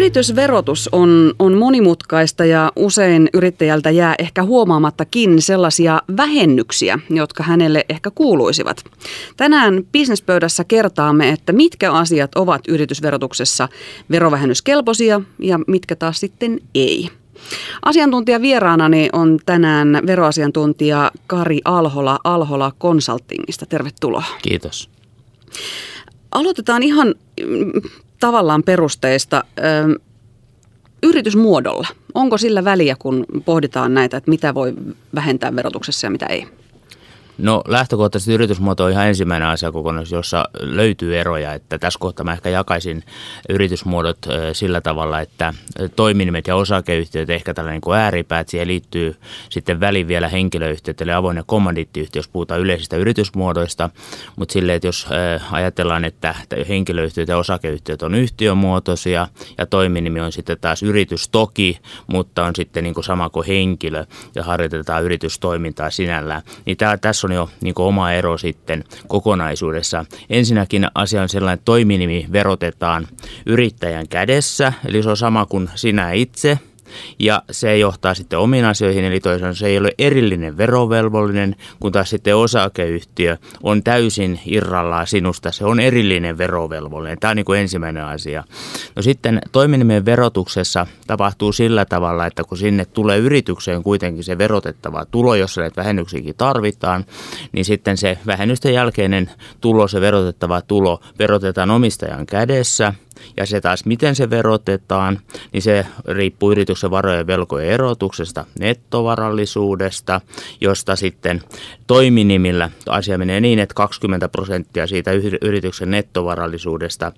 Yritysverotus on, on monimutkaista ja usein yrittäjältä jää ehkä huomaamattakin sellaisia vähennyksiä, jotka hänelle ehkä kuuluisivat. Tänään bisnespöydässä kertaamme, että mitkä asiat ovat yritysverotuksessa verovähennyskelpoisia ja mitkä taas sitten ei. Asiantuntija vieraanani on tänään veroasiantuntija Kari Alhola Alhola Consultingista. Tervetuloa. Kiitos. Aloitetaan ihan tavallaan perusteista. Ö, yritysmuodolla, onko sillä väliä, kun pohditaan näitä, että mitä voi vähentää verotuksessa ja mitä ei? No lähtökohtaisesti yritysmuoto on ihan ensimmäinen asiakokonaisuus, jossa löytyy eroja. Että tässä kohtaa mä ehkä jakaisin yritysmuodot sillä tavalla, että toiminimet ja osakeyhtiöt ehkä tällainen niin kuin ääripäät. Siihen liittyy sitten väliin vielä henkilöyhtiöt, eli avoin ja kommandiittiyhtiö, jos puhutaan yleisistä yritysmuodoista. Mutta silleen, että jos ajatellaan, että henkilöyhtiöt ja osakeyhtiöt on yhtiömuotoisia ja toiminimi on sitten taas yritys toki, mutta on sitten niin kuin sama kuin henkilö ja harjoitetaan yritystoimintaa sinällään, niin tässä on on jo niin oma ero sitten kokonaisuudessa. Ensinnäkin asia on sellainen, että toiminimi verotetaan yrittäjän kädessä, eli se on sama kuin sinä itse – ja se johtaa sitten omiin asioihin, eli toisaalta se ei ole erillinen verovelvollinen, kun taas sitten osakeyhtiö on täysin irrallaan sinusta, se on erillinen verovelvollinen. Tämä on niin kuin ensimmäinen asia. No sitten toiminimen verotuksessa tapahtuu sillä tavalla, että kun sinne tulee yritykseen kuitenkin se verotettava tulo, jossa näitä vähennyksiäkin tarvitaan, niin sitten se vähennysten jälkeinen tulo, se verotettava tulo, verotetaan omistajan kädessä – ja se taas, miten se verotetaan, niin se riippuu yrityksen varojen velkojen erotuksesta, nettovarallisuudesta, josta sitten toiminimillä asia menee niin, että 20 prosenttia siitä yrityksen nettovarallisuudesta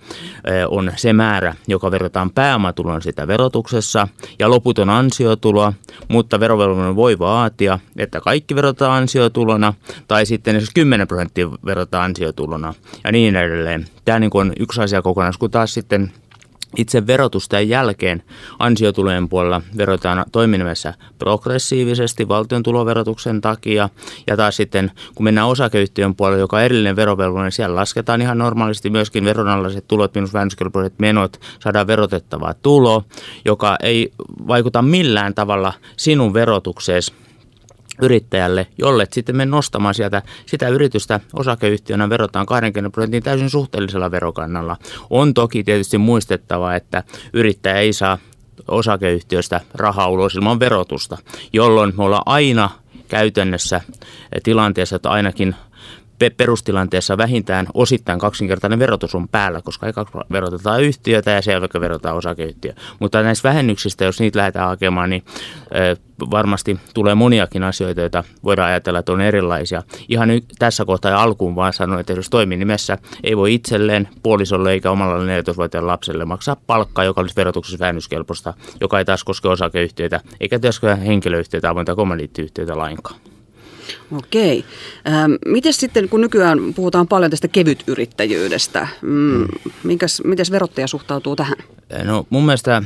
on se määrä, joka verotetaan pääomatulon sitä verotuksessa ja loputon ansiotulo, mutta verovelvollinen voi vaatia, että kaikki verotetaan ansiotulona tai sitten jos 10 prosenttia verotetaan ansiotulona ja niin edelleen. Tämä niin on yksi asia kokonaisuus, kun taas sitten itse verotusten jälkeen ansiotulojen puolella verotetaan toiminimessä progressiivisesti valtion tuloverotuksen takia. Ja taas sitten, kun mennään osakeyhtiön puolelle, joka on erillinen verovelvollinen, niin siellä lasketaan ihan normaalisti myöskin veronalaiset tulot minus vähennyskelpoiset menot, saadaan verotettavaa tulo, joka ei vaikuta millään tavalla sinun verotukseesi yrittäjälle, jolle sitten me nostamaan sieltä sitä yritystä osakeyhtiönä verotaan 20 prosentin täysin suhteellisella verokannalla. On toki tietysti muistettava, että yrittäjä ei saa osakeyhtiöstä rahaa ulos ilman verotusta, jolloin me ollaan aina käytännössä tilanteessa, että ainakin perustilanteessa vähintään osittain kaksinkertainen verotus on päällä, koska eka verotetaan yhtiötä ja sen jälkeen verotetaan osakeyhtiö. Mutta näistä vähennyksistä, jos niitä lähdetään hakemaan, niin varmasti tulee moniakin asioita, joita voidaan ajatella, että on erilaisia. Ihan nyt tässä kohtaa ja alkuun vaan sanon, että jos toiminimessä ei voi itselleen, puolisolle eikä omalla 14-vuotiaan lapselle maksaa palkkaa, joka olisi verotuksessa vähennyskelpoista, joka ei taas koske osakeyhtiöitä eikä myöskään henkilöyhtiöitä, avointa kommandiittiyhtiöitä lainkaan. Okei. Ähm, miten sitten, kun nykyään puhutaan paljon tästä kevytyrittäjyydestä, mm, mm. Minkäs, miten verottaja suhtautuu tähän? No mun mielestä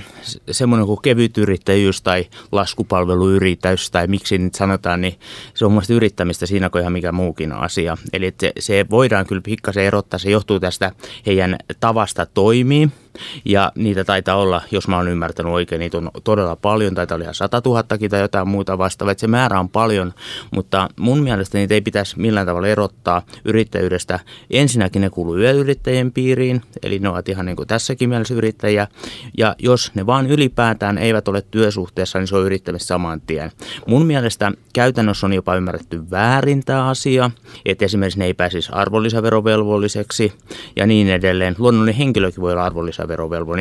semmoinen kuin kevytyrittäjyys tai laskupalveluyrittäjyys tai miksi nyt sanotaan, niin se on mun yrittämistä siinä kuin ihan mikä muukin asia. Eli se, se voidaan kyllä pikkasen erottaa, se johtuu tästä heidän tavasta toimii ja niitä taitaa olla, jos mä oon ymmärtänyt oikein, niitä on todella paljon, taitaa olla ihan 100 000 tai jotain muuta vastaavaa, että se määrä on paljon, mutta mun mielestä niitä ei pitäisi millään tavalla erottaa yrittäjyydestä. Ensinnäkin ne kuuluu yöyrittäjien piiriin, eli ne ovat ihan niin kuin tässäkin mielessä yrittäjiä, ja jos ne vaan ylipäätään eivät ole työsuhteessa, niin se on yrittämistä saman tien. Mun mielestä käytännössä on jopa ymmärretty väärin tämä asia, että esimerkiksi ne ei pääsisi arvonlisäverovelvolliseksi ja niin edelleen. Luonnollinen henkilökin voi olla arvonlisäverovelvollinen,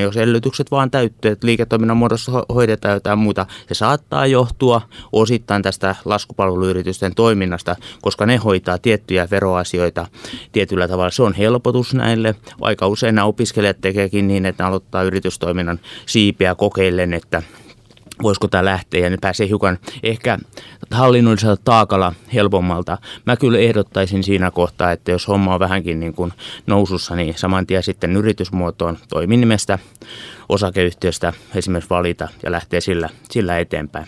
jos edellytykset vaan täyttyy, että liiketoiminnan muodossa hoidetaan jotain muuta. Se saattaa johtua osittain tästä laskupalveluyritysten toiminnasta, koska ne hoitaa tiettyjä veroasioita tietyllä tavalla. Se on helpotus näille, vaikka usein nämä opiskelijat tekeekin niin, että ne aloittaa yritystoiminnan siipiä kokeillen, että voisiko tämä lähteä ja ne pääsee hiukan ehkä hallinnollisella taakalla helpommalta. Mä kyllä ehdottaisin siinä kohtaa, että jos homma on vähänkin niin kuin nousussa, niin saman tien sitten yritysmuotoon toiminimestä, osakeyhtiöstä esimerkiksi valita ja lähtee sillä, sillä eteenpäin.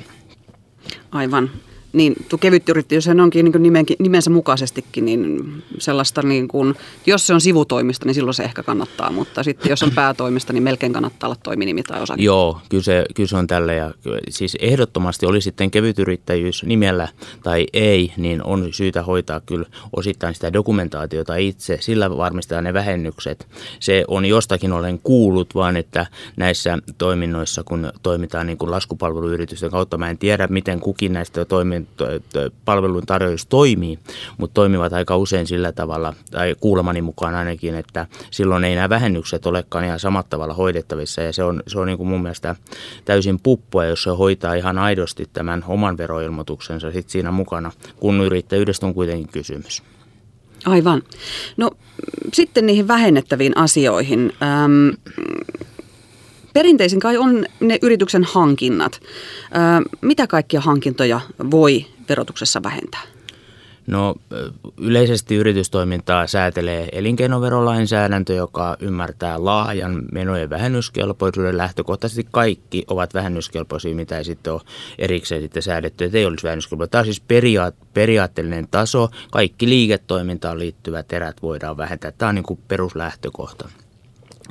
Aivan. Niin kevyt yrittäjyys se onkin niin nimenkin, nimensä mukaisestikin niin sellaista, niin kuin, jos se on sivutoimista, niin silloin se ehkä kannattaa, mutta sitten jos on päätoimista, niin melkein kannattaa olla toiminimi tai osake. Joo, kyllä se, kyllä se on tällä ja siis ehdottomasti oli sitten kevyt yrittäjyys nimellä tai ei, niin on syytä hoitaa kyllä osittain sitä dokumentaatiota itse, sillä varmistetaan ne vähennykset. Se on jostakin olen kuullut, vaan että näissä toiminnoissa, kun toimitaan niin kuin laskupalveluyritysten kautta, mä en tiedä, miten kukin näistä toimin, palvelun tarjoajista toimii, mutta toimivat aika usein sillä tavalla, tai kuulemani mukaan ainakin, että silloin ei nämä vähennykset olekaan ihan samat tavalla hoidettavissa, ja se on, se on niin kuin mun mielestä täysin puppua, jos se hoitaa ihan aidosti tämän oman veroilmoituksensa sit siinä mukana, kun yrittäjyydestä on kuitenkin kysymys. Aivan. No sitten niihin vähennettäviin asioihin. Ähm, perinteisin kai on ne yrityksen hankinnat. Mitä kaikkia hankintoja voi verotuksessa vähentää? No yleisesti yritystoimintaa säätelee elinkeinoverolainsäädäntö, joka ymmärtää laajan menojen vähennyskelpoisuuden. Lähtökohtaisesti kaikki ovat vähennyskelpoisia, mitä ei sitten ole erikseen sitten säädetty, että ei olisi vähennyskelpoisia. Tämä on siis periaat- periaatteellinen taso. Kaikki liiketoimintaan liittyvät erät voidaan vähentää. Tämä on niin kuin peruslähtökohta.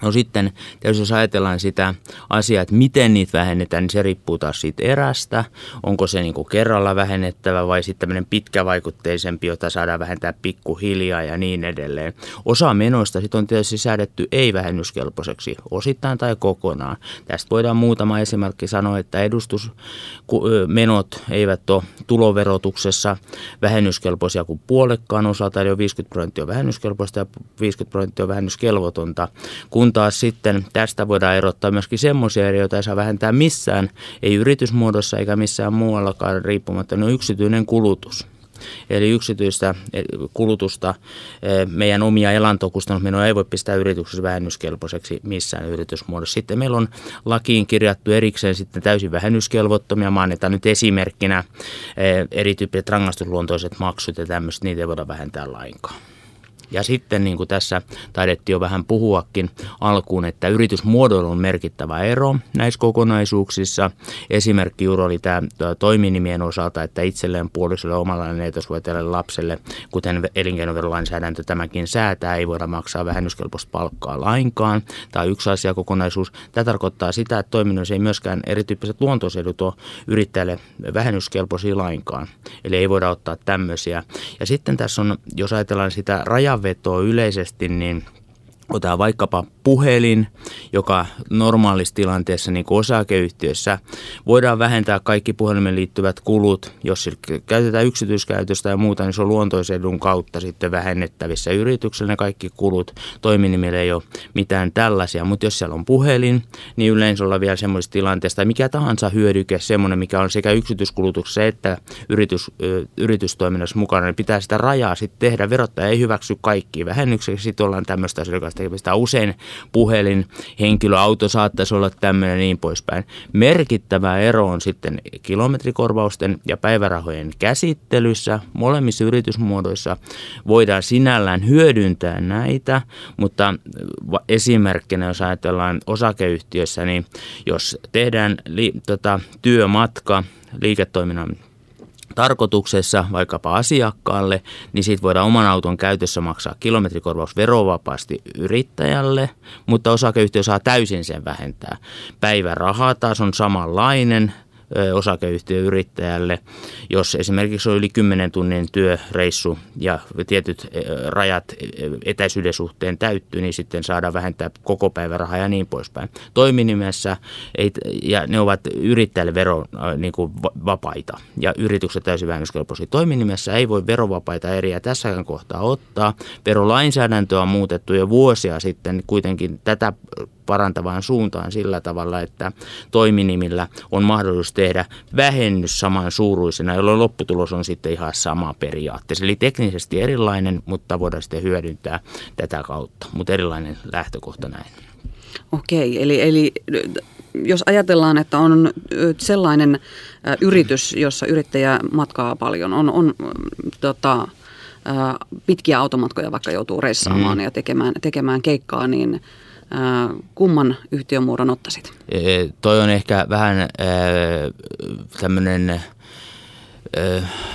No sitten jos ajatellaan sitä asiaa, että miten niitä vähennetään, niin se riippuu taas siitä erästä. Onko se niin kuin kerralla vähennettävä vai sitten tämmöinen pitkävaikutteisempi, jota saadaan vähentää pikkuhiljaa ja niin edelleen. Osa menoista sitten on tietysti säädetty ei-vähennyskelpoiseksi osittain tai kokonaan. Tästä voidaan muutama esimerkki sanoa, että edustusmenot eivät ole tuloverotuksessa vähennyskelpoisia kuin puolekkaan osalta, eli 50 prosenttia vähennyskelpoista ja 50 prosenttia vähennyskelvotonta, kun kun taas sitten tästä voidaan erottaa myöskin semmoisia eri, joita ei saa vähentää missään, ei yritysmuodossa eikä missään muuallakaan riippumatta, ne on yksityinen kulutus. Eli yksityistä eh, kulutusta, eh, meidän omia elantokustannusmenoja ei voi pistää yrityksessä vähennyskelpoiseksi missään yritysmuodossa. Sitten meillä on lakiin kirjattu erikseen sitten täysin vähennyskelvottomia. Mainitaan nyt esimerkkinä eh, erityyppiset rangaistusluontoiset maksut ja tämmöiset, niitä ei voida vähentää lainkaan. Ja sitten niin kuin tässä taidettiin jo vähän puhuakin alkuun, että yritysmuodoilla on merkittävä ero näissä kokonaisuuksissa. Esimerkki juuri oli tämä toiminimien osalta, että itselleen puolisolle omalla tälle lapselle, kuten elinkeinoverolainsäädäntö tämäkin säätää, ei voida maksaa vähennyskelpoista palkkaa lainkaan. Tämä on yksi asia kokonaisuus. Tämä tarkoittaa sitä, että toiminnoissa ei myöskään erityyppiset luontoisedut ole yrittäjälle vähennyskelpoisia lainkaan. Eli ei voida ottaa tämmöisiä. Ja sitten tässä on, jos ajatellaan sitä rajaa rajanvetoa yleisesti, niin otetaan vaikkapa puhelin, joka normaalissa tilanteessa niin kuin osakeyhtiössä voidaan vähentää kaikki puhelimen liittyvät kulut. Jos käytetään yksityiskäytöstä ja muuta, niin se on luontoisedun kautta sitten vähennettävissä yrityksellä ne kaikki kulut. Toiminimillä ei ole mitään tällaisia, mutta jos siellä on puhelin, niin yleensä ollaan vielä semmoisessa tilanteessa, tai mikä tahansa hyödyke, semmoinen, mikä on sekä yksityiskulutuksessa että yritys, yritystoiminnassa mukana, niin pitää sitä rajaa sitten tehdä. Verottaja ei hyväksy kaikki vähennyksiä, sitten ollaan tämmöistä asiakasta usein puhelin, henkilöauto saattaisi olla tämmöinen niin poispäin. Merkittävä ero on sitten kilometrikorvausten ja päivärahojen käsittelyssä. Molemmissa yritysmuodoissa voidaan sinällään hyödyntää näitä, mutta esimerkkinä jos ajatellaan osakeyhtiössä, niin jos tehdään li, tota, työmatka liiketoiminnan tarkoituksessa vaikkapa asiakkaalle, niin siitä voidaan oman auton käytössä maksaa kilometrikorvaus verovapaasti yrittäjälle, mutta osakeyhtiö saa täysin sen vähentää. Päiväraha taas on samanlainen, osakeyhtiöyrittäjälle, jos esimerkiksi on yli 10 tunnin työreissu ja tietyt rajat etäisyyden suhteen täyttyy, niin sitten saadaan vähentää koko päivärahaa ja niin poispäin. Toiminimessä, ei, ja ne ovat yrittäjälle vero niin kuin vapaita ja yritykset täysin vähennyskelpoisia. Toiminimessä ei voi verovapaita eriä tässäkään kohtaa ottaa. Verolainsäädäntö on muutettu jo vuosia sitten kuitenkin tätä parantavaan suuntaan sillä tavalla, että toiminimillä on mahdollisuus tehdä vähennys saman suuruisena, jolloin lopputulos on sitten ihan sama periaatteessa. Eli teknisesti erilainen, mutta voidaan sitten hyödyntää tätä kautta, mutta erilainen lähtökohta näin. Okei, eli, eli jos ajatellaan, että on sellainen yritys, jossa yrittäjä matkaa paljon, on, on tota, pitkiä automatkoja vaikka joutuu reissaamaan mm. ja tekemään, tekemään keikkaa, niin kumman yhtiömuodon ottaisit? Toi on ehkä vähän tämmöinen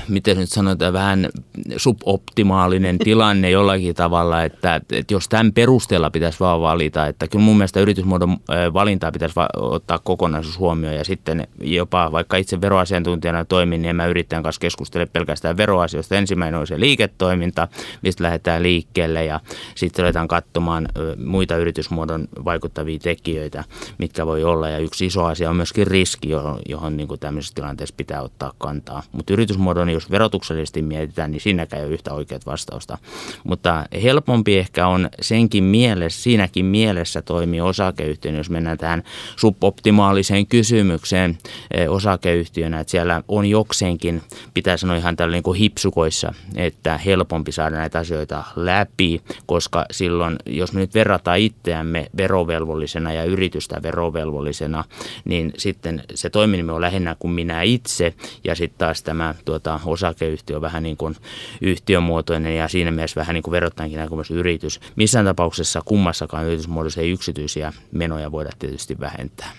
miten nyt sanotaan, vähän suboptimaalinen tilanne jollakin tavalla, että, että jos tämän perusteella pitäisi vaan valita, että kyllä mun mielestä yritysmuodon valintaa pitäisi ottaa kokonaisuus huomioon ja sitten jopa vaikka itse veroasiantuntijana toimin, niin en mä yrittäjän kanssa keskustele pelkästään veroasioista. Ensimmäinen on se liiketoiminta, mistä lähdetään liikkeelle ja sitten aletaan katsomaan muita yritysmuodon vaikuttavia tekijöitä, mitkä voi olla ja yksi iso asia on myöskin riski, johon, johon niin kuin tämmöisessä tilanteessa pitää ottaa kantaa. Mutta yritysmuodon, jos verotuksellisesti mietitään, niin siinäkään ei ole yhtä oikeat vastausta. Mutta helpompi ehkä on senkin mielessä, siinäkin mielessä toimii osakeyhtiön, jos mennään tähän suboptimaaliseen kysymykseen eh, osakeyhtiönä, että siellä on jokseenkin, pitää sanoa ihan tällä niin kuin hipsukoissa, että helpompi saada näitä asioita läpi, koska silloin, jos me nyt verrataan itseämme verovelvollisena ja yritystä verovelvollisena, niin sitten se toiminimi on lähinnä kuin minä itse ja sitten taas tämä tuota, osakeyhtiö on vähän niin kuin yhtiömuotoinen ja siinä mielessä vähän niin kuin verottajankin näkökulmasta yritys. Missään tapauksessa kummassakaan yritysmuodossa ei yksityisiä menoja voida tietysti vähentää.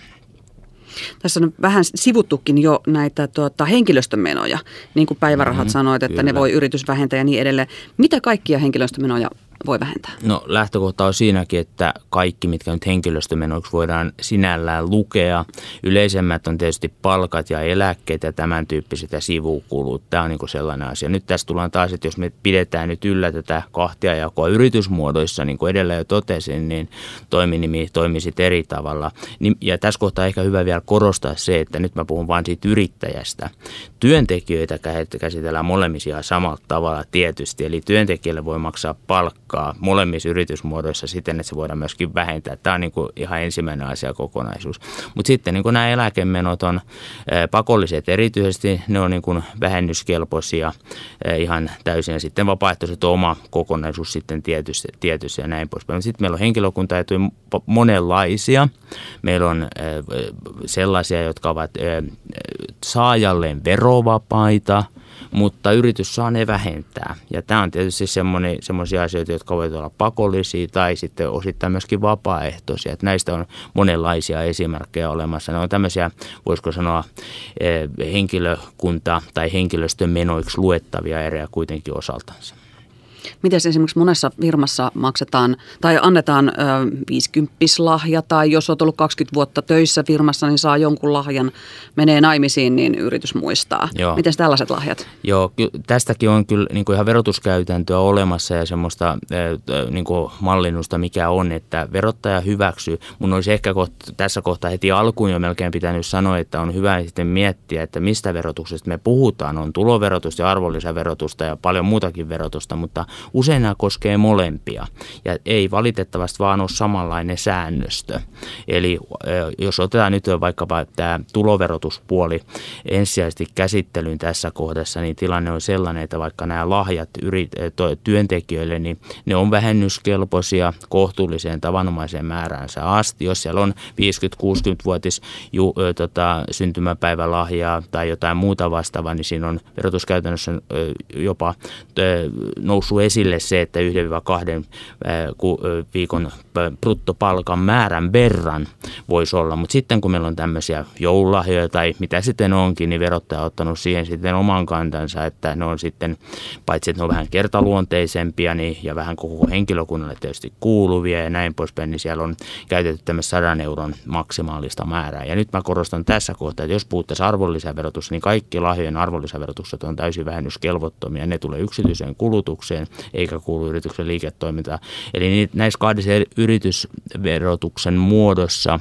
Tässä on vähän sivuttukin jo näitä tuota, henkilöstömenoja, niin kuin päivärahat mm-hmm, sanoit, että kyllä. ne voi yritys vähentää ja niin edelleen. Mitä kaikkia henkilöstömenoja voi vähentää? No lähtökohta on siinäkin, että kaikki, mitkä nyt henkilöstömenoiksi voidaan sinällään lukea. Yleisemmät on tietysti palkat ja eläkkeet ja tämän tyyppiset ja sivukulut. Tämä on niin sellainen asia. Nyt tässä tullaan taas, että jos me pidetään nyt yllä tätä kahtia jakoa yritysmuodoissa, niin kuin edellä jo totesin, niin toiminimi toimisi eri tavalla. Niin, ja tässä kohtaa ehkä hyvä vielä korostaa se, että nyt mä puhun vain siitä yrittäjästä. Työntekijöitä käsitellään molemmisia samalla tavalla tietysti, eli työntekijälle voi maksaa palkkaa palkkaa molemmissa yritysmuodoissa siten, että se voidaan myöskin vähentää. Tämä on niin kuin ihan ensimmäinen asia kokonaisuus. Mutta sitten niin kuin nämä eläkemenot on pakolliset erityisesti, ne on niin kuin vähennyskelpoisia ihan täysin ja sitten vapaaehtoiset oma kokonaisuus sitten tietysti, tietysti ja näin poispäin. Sitten meillä on henkilökuntaetuja monenlaisia. Meillä on sellaisia, jotka ovat saajalleen verovapaita – mutta yritys saa ne vähentää. Ja tämä on tietysti semmoisia asioita, jotka voivat olla pakollisia tai sitten osittain myöskin vapaaehtoisia. Että näistä on monenlaisia esimerkkejä olemassa. Ne on tämmöisiä, voisiko sanoa, eh, henkilökunta- tai henkilöstön menoiksi luettavia eriä kuitenkin osaltansa. Miten esimerkiksi monessa firmassa maksetaan tai annetaan ö, 50 lahja tai jos olet ollut 20 vuotta töissä firmassa, niin saa jonkun lahjan, menee naimisiin, niin yritys muistaa. Joo. Miten tällaiset lahjat? Joo, tästäkin on kyllä niin kuin ihan verotuskäytäntöä olemassa ja semmoista niin kuin mallinnusta, mikä on, että verottaja hyväksyy. Mun olisi ehkä kohta, tässä kohtaa heti alkuun jo melkein pitänyt sanoa, että on hyvä sitten miettiä, että mistä verotuksesta me puhutaan. On tuloverotusta ja arvonlisäverotusta ja paljon muutakin verotusta, mutta Usein nämä koskee molempia ja ei valitettavasti vaan ole samanlainen säännöstö. Eli jos otetaan nyt vaikkapa tämä tuloverotuspuoli ensisijaisesti käsittelyyn tässä kohdassa, niin tilanne on sellainen, että vaikka nämä lahjat työntekijöille, niin ne on vähennyskelpoisia kohtuulliseen tavanomaiseen määräänsä asti. Jos siellä on 50-60-vuotis ju, ö, tota, syntymäpäivälahjaa tai jotain muuta vastaavaa, niin siinä on verotuskäytännössä jopa noussut esille se, että 1-2 viikon bruttopalkan määrän verran voisi olla. Mutta sitten kun meillä on tämmöisiä joululahjoja tai mitä sitten onkin, niin verottaja on ottanut siihen sitten oman kantansa, että ne on sitten, paitsi että ne on vähän kertaluonteisempia niin, ja vähän koko henkilökunnalle tietysti kuuluvia ja näin poispäin, niin siellä on käytetty tämmöistä 100 euron maksimaalista määrää. Ja nyt mä korostan tässä kohtaa, että jos puhuttaisiin arvonlisäverotus, niin kaikki lahjojen arvonlisäverotukset on täysin vähennyskelvottomia. Ne tulee yksityiseen kulutukseen eikä kuulu yrityksen liiketoimintaan. Eli näissä kahdessa yritysverotuksen muodossa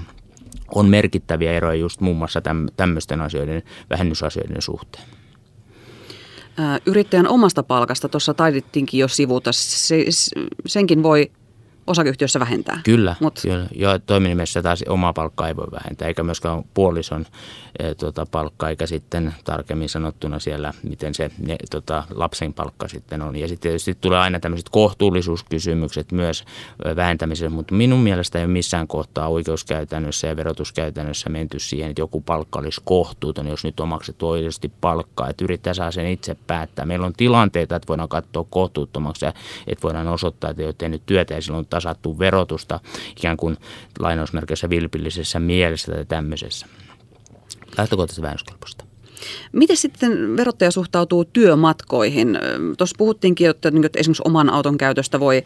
on merkittäviä eroja just muun muassa tämmöisten asioiden, vähennysasioiden suhteen. Yrittäjän omasta palkasta tuossa taidettiinkin jo sivuta. Se, senkin voi osakeyhtiössä vähentää. Kyllä, Mut. kyllä. ja toiminimessä taas omaa palkkaa ei voi vähentää, eikä myöskään puolison e, tota, palkka, eikä sitten tarkemmin sanottuna siellä, miten se ne, tota, lapsen palkka sitten on. Ja sitten tietysti tulee aina tämmöiset kohtuullisuuskysymykset myös vähentämisessä, mutta minun mielestä ei ole missään kohtaa oikeuskäytännössä ja verotuskäytännössä menty siihen, että joku palkka olisi kohtuuton, jos nyt on maksettu oikeasti palkkaa, että yrittää saa sen itse päättää. Meillä on tilanteita, että voidaan katsoa kohtuuttomaksi ja että voidaan osoittaa, että ei ole tehnyt työtä ja silloin tasattu verotusta ikään kuin lainausmerkeissä vilpillisessä mielessä tai tämmöisessä. Lähtökohtaisesti vähennyskelpoista. Miten sitten verottaja suhtautuu työmatkoihin? Tuossa puhuttiinkin, että, niin että esimerkiksi oman auton käytöstä voi,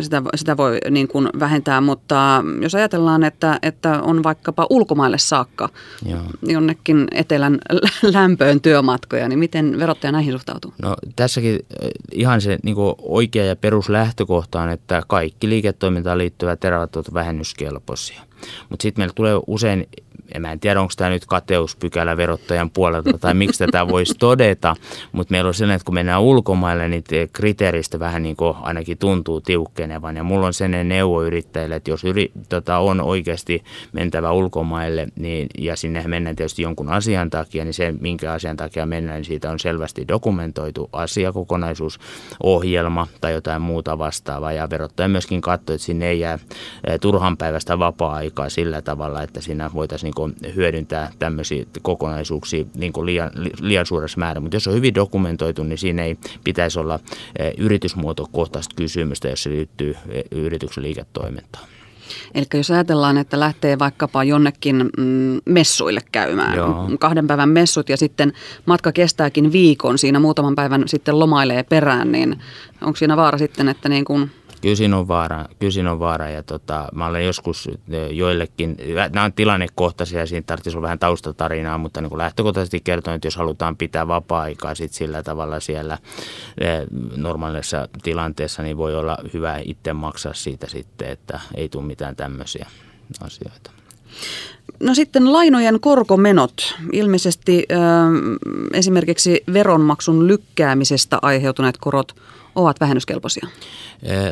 sitä, sitä voi niin kuin vähentää, mutta jos ajatellaan, että, että on vaikkapa ulkomaille saakka Joo. jonnekin etelän lämpöön työmatkoja, niin miten verottaja näihin suhtautuu? No tässäkin ihan se niin oikea ja peruslähtökohta on, että kaikki liiketoimintaan liittyvät erät ovat vähennyskelpoisia. Mutta sitten meillä tulee usein en mä en tiedä, onko tämä nyt kateuspykälä verottajan puolelta tai miksi tätä voisi todeta, mutta meillä on sellainen, että kun mennään ulkomaille, niin kriteeristä vähän niin kuin ainakin tuntuu tiukkenevan. Ja mulla on sellainen neuvo yrittäjille, että jos yri, tota, on oikeasti mentävä ulkomaille niin, ja sinne mennään tietysti jonkun asian takia, niin se, minkä asian takia mennään, niin siitä on selvästi dokumentoitu asiakokonaisuus, ohjelma tai jotain muuta vastaavaa. Ja verottaja myöskin katsoo, että sinne ei jää turhan päivästä vapaa-aikaa sillä tavalla, että siinä voitaisiin niin hyödyntää tämmöisiä kokonaisuuksia niin liian, liian suuressa määrin. Mutta jos on hyvin dokumentoitu, niin siinä ei pitäisi olla eh, yritysmuotokohtaista kysymystä, jos se liittyy eh, yrityksen liiketoimintaan. Eli jos ajatellaan, että lähtee vaikkapa jonnekin mm, messuille käymään, Joo. kahden päivän messut ja sitten matka kestääkin viikon, siinä muutaman päivän sitten lomailee perään, niin onko siinä vaara sitten, että niin kuin Kyllä siinä on vaara, kyllä siinä on vaara ja tota, mä olen joskus joillekin, nämä on tilannekohtaisia ja siinä tarvitsisi olla vähän taustatarinaa, mutta niin kuin lähtökohtaisesti kertoin, että jos halutaan pitää vapaa-aikaa sit sillä tavalla siellä normaalissa tilanteessa, niin voi olla hyvä itse maksaa siitä sitten, että ei tule mitään tämmöisiä asioita. No sitten lainojen korkomenot. Ilmeisesti äh, esimerkiksi veronmaksun lykkäämisestä aiheutuneet korot ovat vähennyskelpoisia?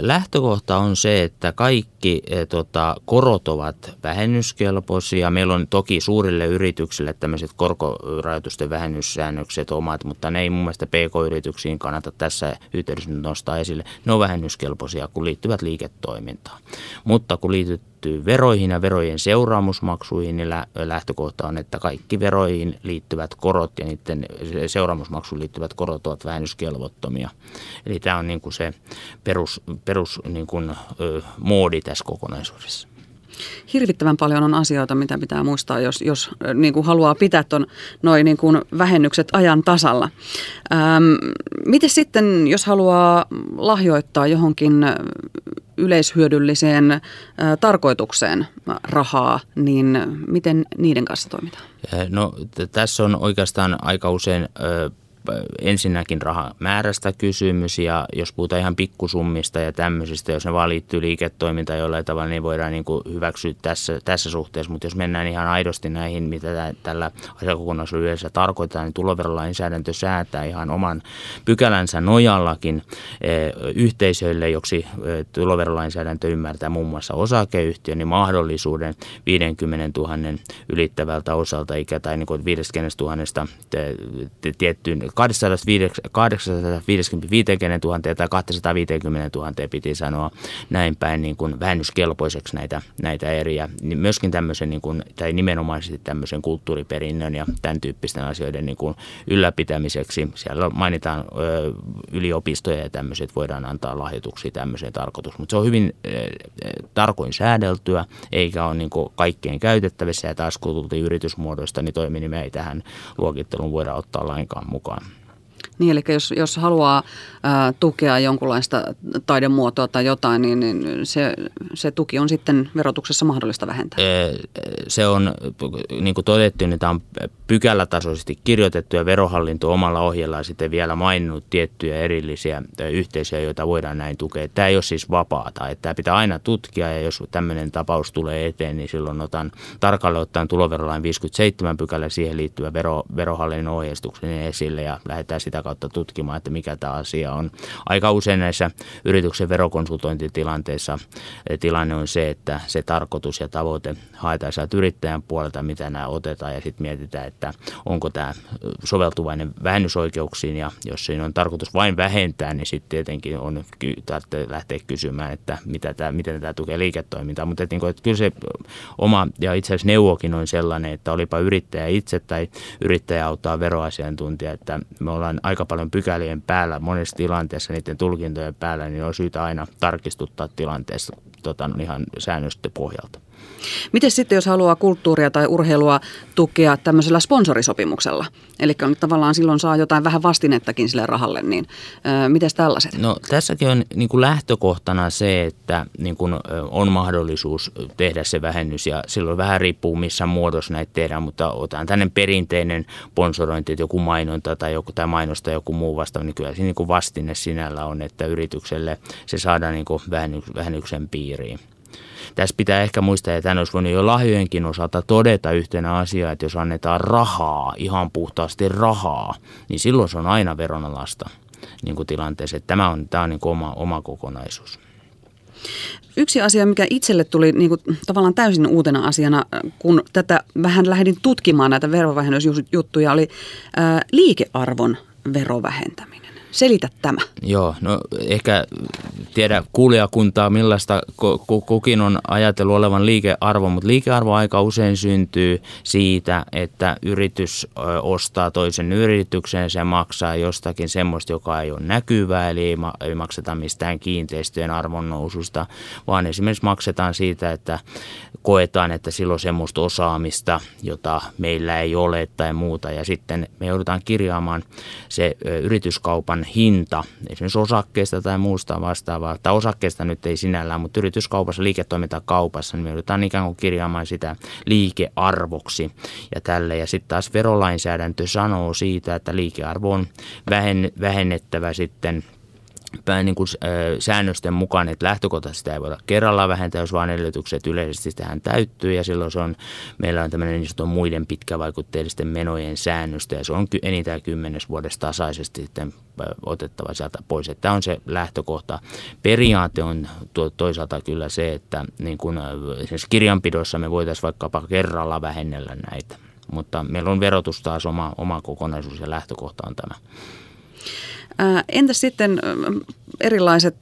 Lähtökohta on se, että kaikki tota, korot ovat vähennyskelpoisia. Meillä on toki suurille yrityksille tämmöiset korkorajoitusten vähennyssäännökset omat, mutta ne ei mun mielestä PK-yrityksiin kannata tässä yhteydessä nostaa esille. Ne on vähennyskelpoisia, kun liittyvät liiketoimintaan. Mutta kun liityt liittyy veroihin ja verojen seuraamusmaksuihin, niin lähtökohta on, että kaikki veroihin liittyvät korot ja niiden seuraamusmaksuun liittyvät korot ovat vähennyskelvottomia. Eli tämä on niin kuin se perus, perus niin kuin, tässä kokonaisuudessa. Hirvittävän paljon on asioita, mitä pitää muistaa, jos, jos niin kuin haluaa pitää ton, noin niin kuin vähennykset ajan tasalla. Ähm, miten sitten, jos haluaa lahjoittaa johonkin yleishyödylliseen äh, tarkoitukseen rahaa, niin miten niiden kanssa toimitaan? No tässä on oikeastaan aika usein ensinnäkin rahamäärästä kysymys ja jos puhutaan ihan pikkusummista ja tämmöisistä, jos ne vaan liittyy liiketoimintaan jollain tavalla, niin voidaan niin kuin hyväksyä tässä, tässä suhteessa. Mutta jos mennään ihan aidosti näihin, mitä tällä asiakokonaisuudella yleensä tarkoittaa, niin tuloverolainsäädäntö säätää ihan oman pykälänsä nojallakin yhteisöille, joksi tuloverolainsäädäntö ymmärtää muun muassa osakeyhtiö, niin mahdollisuuden 50 000 ylittävältä osalta, ikä tai niin kuin 50 000 tiettyyn 850 000 tai 250 000 piti sanoa näin päin niin kuin vähennyskelpoiseksi näitä, näitä eriä. Niin myöskin tämmöisen, niin kuin, tai nimenomaisesti tämmöisen kulttuuriperinnön ja tämän tyyppisten asioiden niin kuin ylläpitämiseksi. Siellä mainitaan ö, yliopistoja ja tämmöiset voidaan antaa lahjoituksia tämmöiseen tarkoitus. Mutta se on hyvin ö, tarkoin säädeltyä, eikä ole niin kuin kaikkien käytettävissä. Ja taas kun tultiin yritysmuodoista, niin toiminimi ei tähän luokitteluun voida ottaa lainkaan mukaan. Niin, eli jos, jos haluaa ää, tukea jonkunlaista taidemuotoa tai jotain, niin, niin se, se tuki on sitten verotuksessa mahdollista vähentää. Se on, niin kuin todettu, niin tämä on pykälätasoisesti kirjoitettu ja verohallinto omalla ohjellaan sitten vielä maininnut tiettyjä erillisiä yhteisöjä, joita voidaan näin tukea. Tämä ei ole siis vapaata, että tämä pitää aina tutkia ja jos tämmöinen tapaus tulee eteen, niin silloin otan tarkalle ottaen tuloverolain 57 pykälä siihen liittyvä vero, verohallinnon ohjeistuksen esille ja lähdetään sitä kautta tutkimaan, että mikä tämä asia on. Aika usein näissä yrityksen verokonsultointitilanteissa eh, tilanne on se, että se tarkoitus ja tavoite haetaan sieltä yrittäjän puolelta, mitä nämä otetaan ja sitten mietitään, että onko tämä soveltuvainen vähennysoikeuksiin ja jos siinä on tarkoitus vain vähentää, niin sitten tietenkin on tarvitsee lähteä kysymään, että mitä tämä, miten tämä tukee liiketoimintaa. Mutta että, niin kuin, että kyllä se oma ja itse asiassa neuvokin on sellainen, että olipa yrittäjä itse tai yrittäjä auttaa veroasiantuntija, että me ollaan aika paljon pykälien päällä monessa tilanteessa, niiden tulkintojen päällä, niin on syytä aina tarkistuttaa tilanteessa tota, ihan säännösten pohjalta. Miten sitten, jos haluaa kulttuuria tai urheilua tukea tämmöisellä sponsorisopimuksella? Eli tavallaan silloin saa jotain vähän vastinettakin sille rahalle, niin miten tällaiset? No tässäkin on niin kuin lähtökohtana se, että niin kuin on mahdollisuus tehdä se vähennys ja silloin vähän riippuu missä muodossa näitä tehdään, mutta otetaan tänne perinteinen sponsorointi, että joku mainonta tai joku tai mainosta joku muu vastaava, niin kyllä siinä niin kuin vastine sinällä on, että yritykselle se saadaan niin kuin vähennyksen piiriin. Tässä pitää ehkä muistaa, että hän olisi voinut jo lahjojenkin osalta todeta yhtenä asiaa, että jos annetaan rahaa, ihan puhtaasti rahaa, niin silloin se on aina veronalasta niin kuin tilanteessa. Että tämä on, tämä on niin kuin oma, oma kokonaisuus. Yksi asia, mikä itselle tuli niin kuin, tavallaan täysin uutena asiana, kun tätä vähän lähdin tutkimaan näitä verovähennysjuttuja, oli ää, liikearvon verovähentäminen. Selitä tämä. Joo, no ehkä tiedä kuulijakuntaa, millaista kukin on ajatellut olevan liikearvo, mutta liikearvo aika usein syntyy siitä, että yritys ostaa toisen yrityksen, se maksaa jostakin semmoista, joka ei ole näkyvää, eli ei makseta mistään kiinteistöjen arvon noususta, vaan esimerkiksi maksetaan siitä, että koetaan, että sillä on semmoista osaamista, jota meillä ei ole tai muuta, ja sitten me joudutaan kirjaamaan se yrityskaupan kaupan hinta, esimerkiksi osakkeesta tai muusta vastaavaa, tai osakkeesta nyt ei sinällään, mutta yrityskaupassa, liiketoimintakaupassa, niin me joudutaan ikään kuin kirjaamaan sitä liikearvoksi ja tälle. Ja sitten taas verolainsäädäntö sanoo siitä, että liikearvo on vähennettävä sitten – niin kuin, säännösten mukaan, että lähtökohtaisesti sitä ei voida kerralla vähentää, jos vaan edellytykset yleisesti tähän täyttyy ja silloin se on, meillä on tämmöinen niin muiden pitkävaikutteellisten menojen säännöstä ja se on enintään kymmenes vuodesta tasaisesti sitten otettava sieltä pois. Että tämä on se lähtökohta. Periaate on toisaalta kyllä se, että niin kuin esimerkiksi kirjanpidossa me voitaisiin vaikkapa kerralla vähennellä näitä, mutta meillä on verotus taas oma, oma kokonaisuus ja lähtökohta on tämä. Entä sitten erilaiset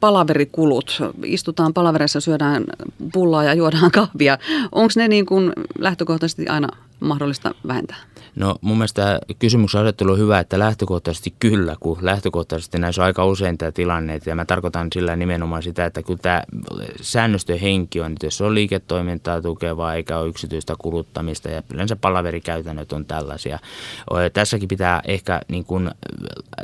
palaverikulut? Istutaan palaverissa, syödään pullaa ja juodaan kahvia. Onko ne niin kuin lähtökohtaisesti aina mahdollista vähentää? No mun mielestä kysymyksen asettelu on hyvä, että lähtökohtaisesti kyllä, kun lähtökohtaisesti näissä on aika usein tämä tilanne. Ja mä tarkoitan sillä nimenomaan sitä, että kun tämä säännöstön henki on, että jos on liiketoimintaa tukevaa eikä ole yksityistä kuluttamista ja yleensä palaverikäytännöt on tällaisia. Tässäkin pitää ehkä niin kuin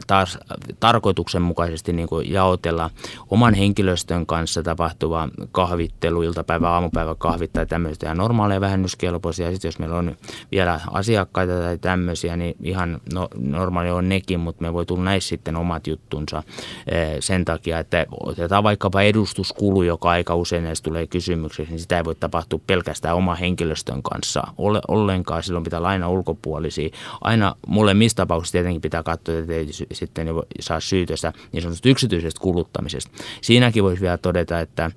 taas tarkoituksenmukaisesti niin kuin jaotella oman henkilöstön kanssa tapahtuva kahvittelu, iltapäivä, aamupäivä kahvit tai tämmöistä ja normaaleja vähennyskelpoisia. Sitten jos meillä on vielä asiakkaita tai tämmöisiä, niin ihan no, normaali on nekin, mutta me voi tulla näissä sitten omat juttunsa eh, sen takia, että otetaan vaikkapa edustuskulu, joka aika usein näistä tulee kysymykseksi, niin sitä ei voi tapahtua pelkästään oma henkilöstön kanssa ollenkaan, silloin pitää olla aina ulkopuolisia. Aina molemmissa tapauksissa tietenkin pitää katsoa, että ei sitten saa syytöstä niin sanotusta yksityisestä kuluttamisesta. Siinäkin voisi vielä todeta, että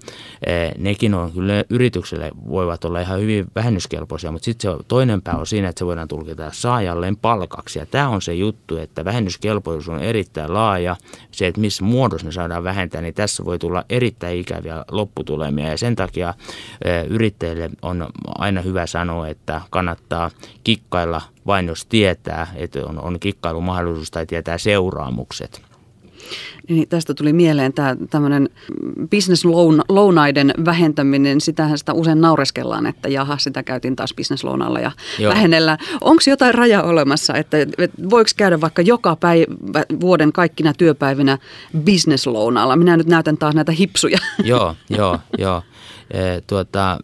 eh, nekin on kyllä yritykselle voivat olla ihan hyvin vähennyskelpoisia, mutta sitten se toinen pää on siinä, että se voidaan tulkita saajalleen palkaksi. Ja tämä on se juttu, että vähennyskelpoisuus on erittäin laaja. Se, että missä muodossa ne saadaan vähentää, niin tässä voi tulla erittäin ikäviä lopputulemia. Ja sen takia yrittäjille on aina hyvä sanoa, että kannattaa kikkailla vain jos tietää, että on, on kikkailumahdollisuus tai tietää seuraamukset. Niin tästä tuli mieleen tämä tämmöinen bisneslounaiden vähentäminen. Sitähän sitä usein naureskellaan, että jaha, sitä käytiin taas bisneslounalla ja Joo. vähennellään. Onko jotain raja olemassa, että voiko käydä vaikka joka päivä vuoden kaikkina työpäivinä bisneslounalla? Minä nyt näytän taas näitä hipsuja. Joo, joo, joo. Eh, tuota,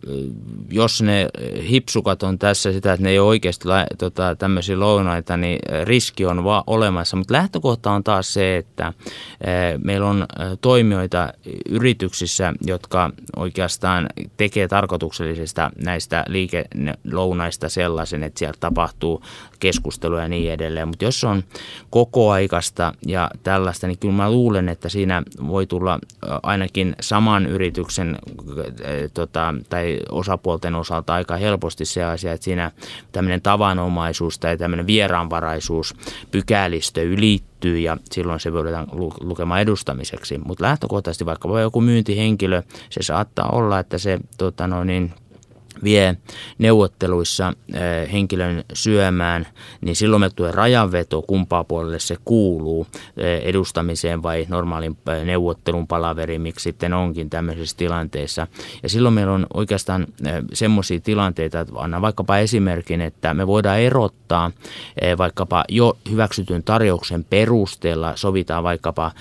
jos ne hipsukat on tässä sitä, että ne ei ole oikeasti tota, tämmöisiä lounaita, niin riski on vaan olemassa. Mutta lähtökohta on taas se, että eh, meillä on eh, toimijoita yrityksissä, jotka oikeastaan tekee tarkoituksellisesta näistä liikelounaista sellaisen, että siellä tapahtuu keskustelua ja niin edelleen. Mutta jos on kokoaikasta ja tällaista, niin kyllä mä luulen, että siinä voi tulla ainakin saman yrityksen tota, tai osapuolten osalta aika helposti se asia, että siinä tämmöinen tavanomaisuus tai tämmöinen vieraanvaraisuus pykälistö ylittyy ja silloin se voidaan lukemaan edustamiseksi. Mutta lähtökohtaisesti vaikka joku myyntihenkilö, se saattaa olla, että se tota, no niin, vie neuvotteluissa henkilön syömään, niin silloin me tulee rajanveto, kumpaa puolelle se kuuluu edustamiseen vai normaalin neuvottelun palaveriin, miksi sitten onkin tämmöisessä tilanteessa. Ja silloin meillä on oikeastaan semmoisia tilanteita, että annan vaikkapa esimerkin, että me voidaan erottaa vaikkapa jo hyväksytyn tarjouksen perusteella, sovitaan vaikkapa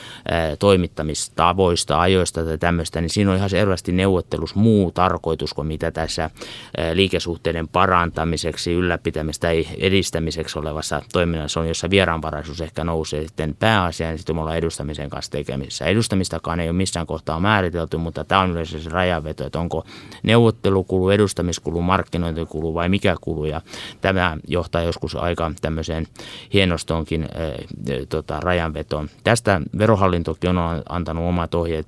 toimittamistavoista, ajoista tai tämmöistä, niin siinä on ihan selvästi neuvottelus muu tarkoitus kuin mitä tässä liikesuhteiden parantamiseksi, ylläpitämistä tai edistämiseksi olevassa toiminnassa on, jossa vieraanvaraisuus ehkä nousee sitten pääasiaan, niin sitten me ollaan edustamisen kanssa tekemisissä. Edustamistakaan ei ole missään kohtaa määritelty, mutta tämä on yleensä se rajanveto, että onko neuvottelukulu, edustamiskulu, markkinointikulu vai mikä kulu. Ja tämä johtaa joskus aika tämmöiseen hienostoonkin äh, tota, rajanvetoon. Tästä verohallintokin on antanut omat ohjeet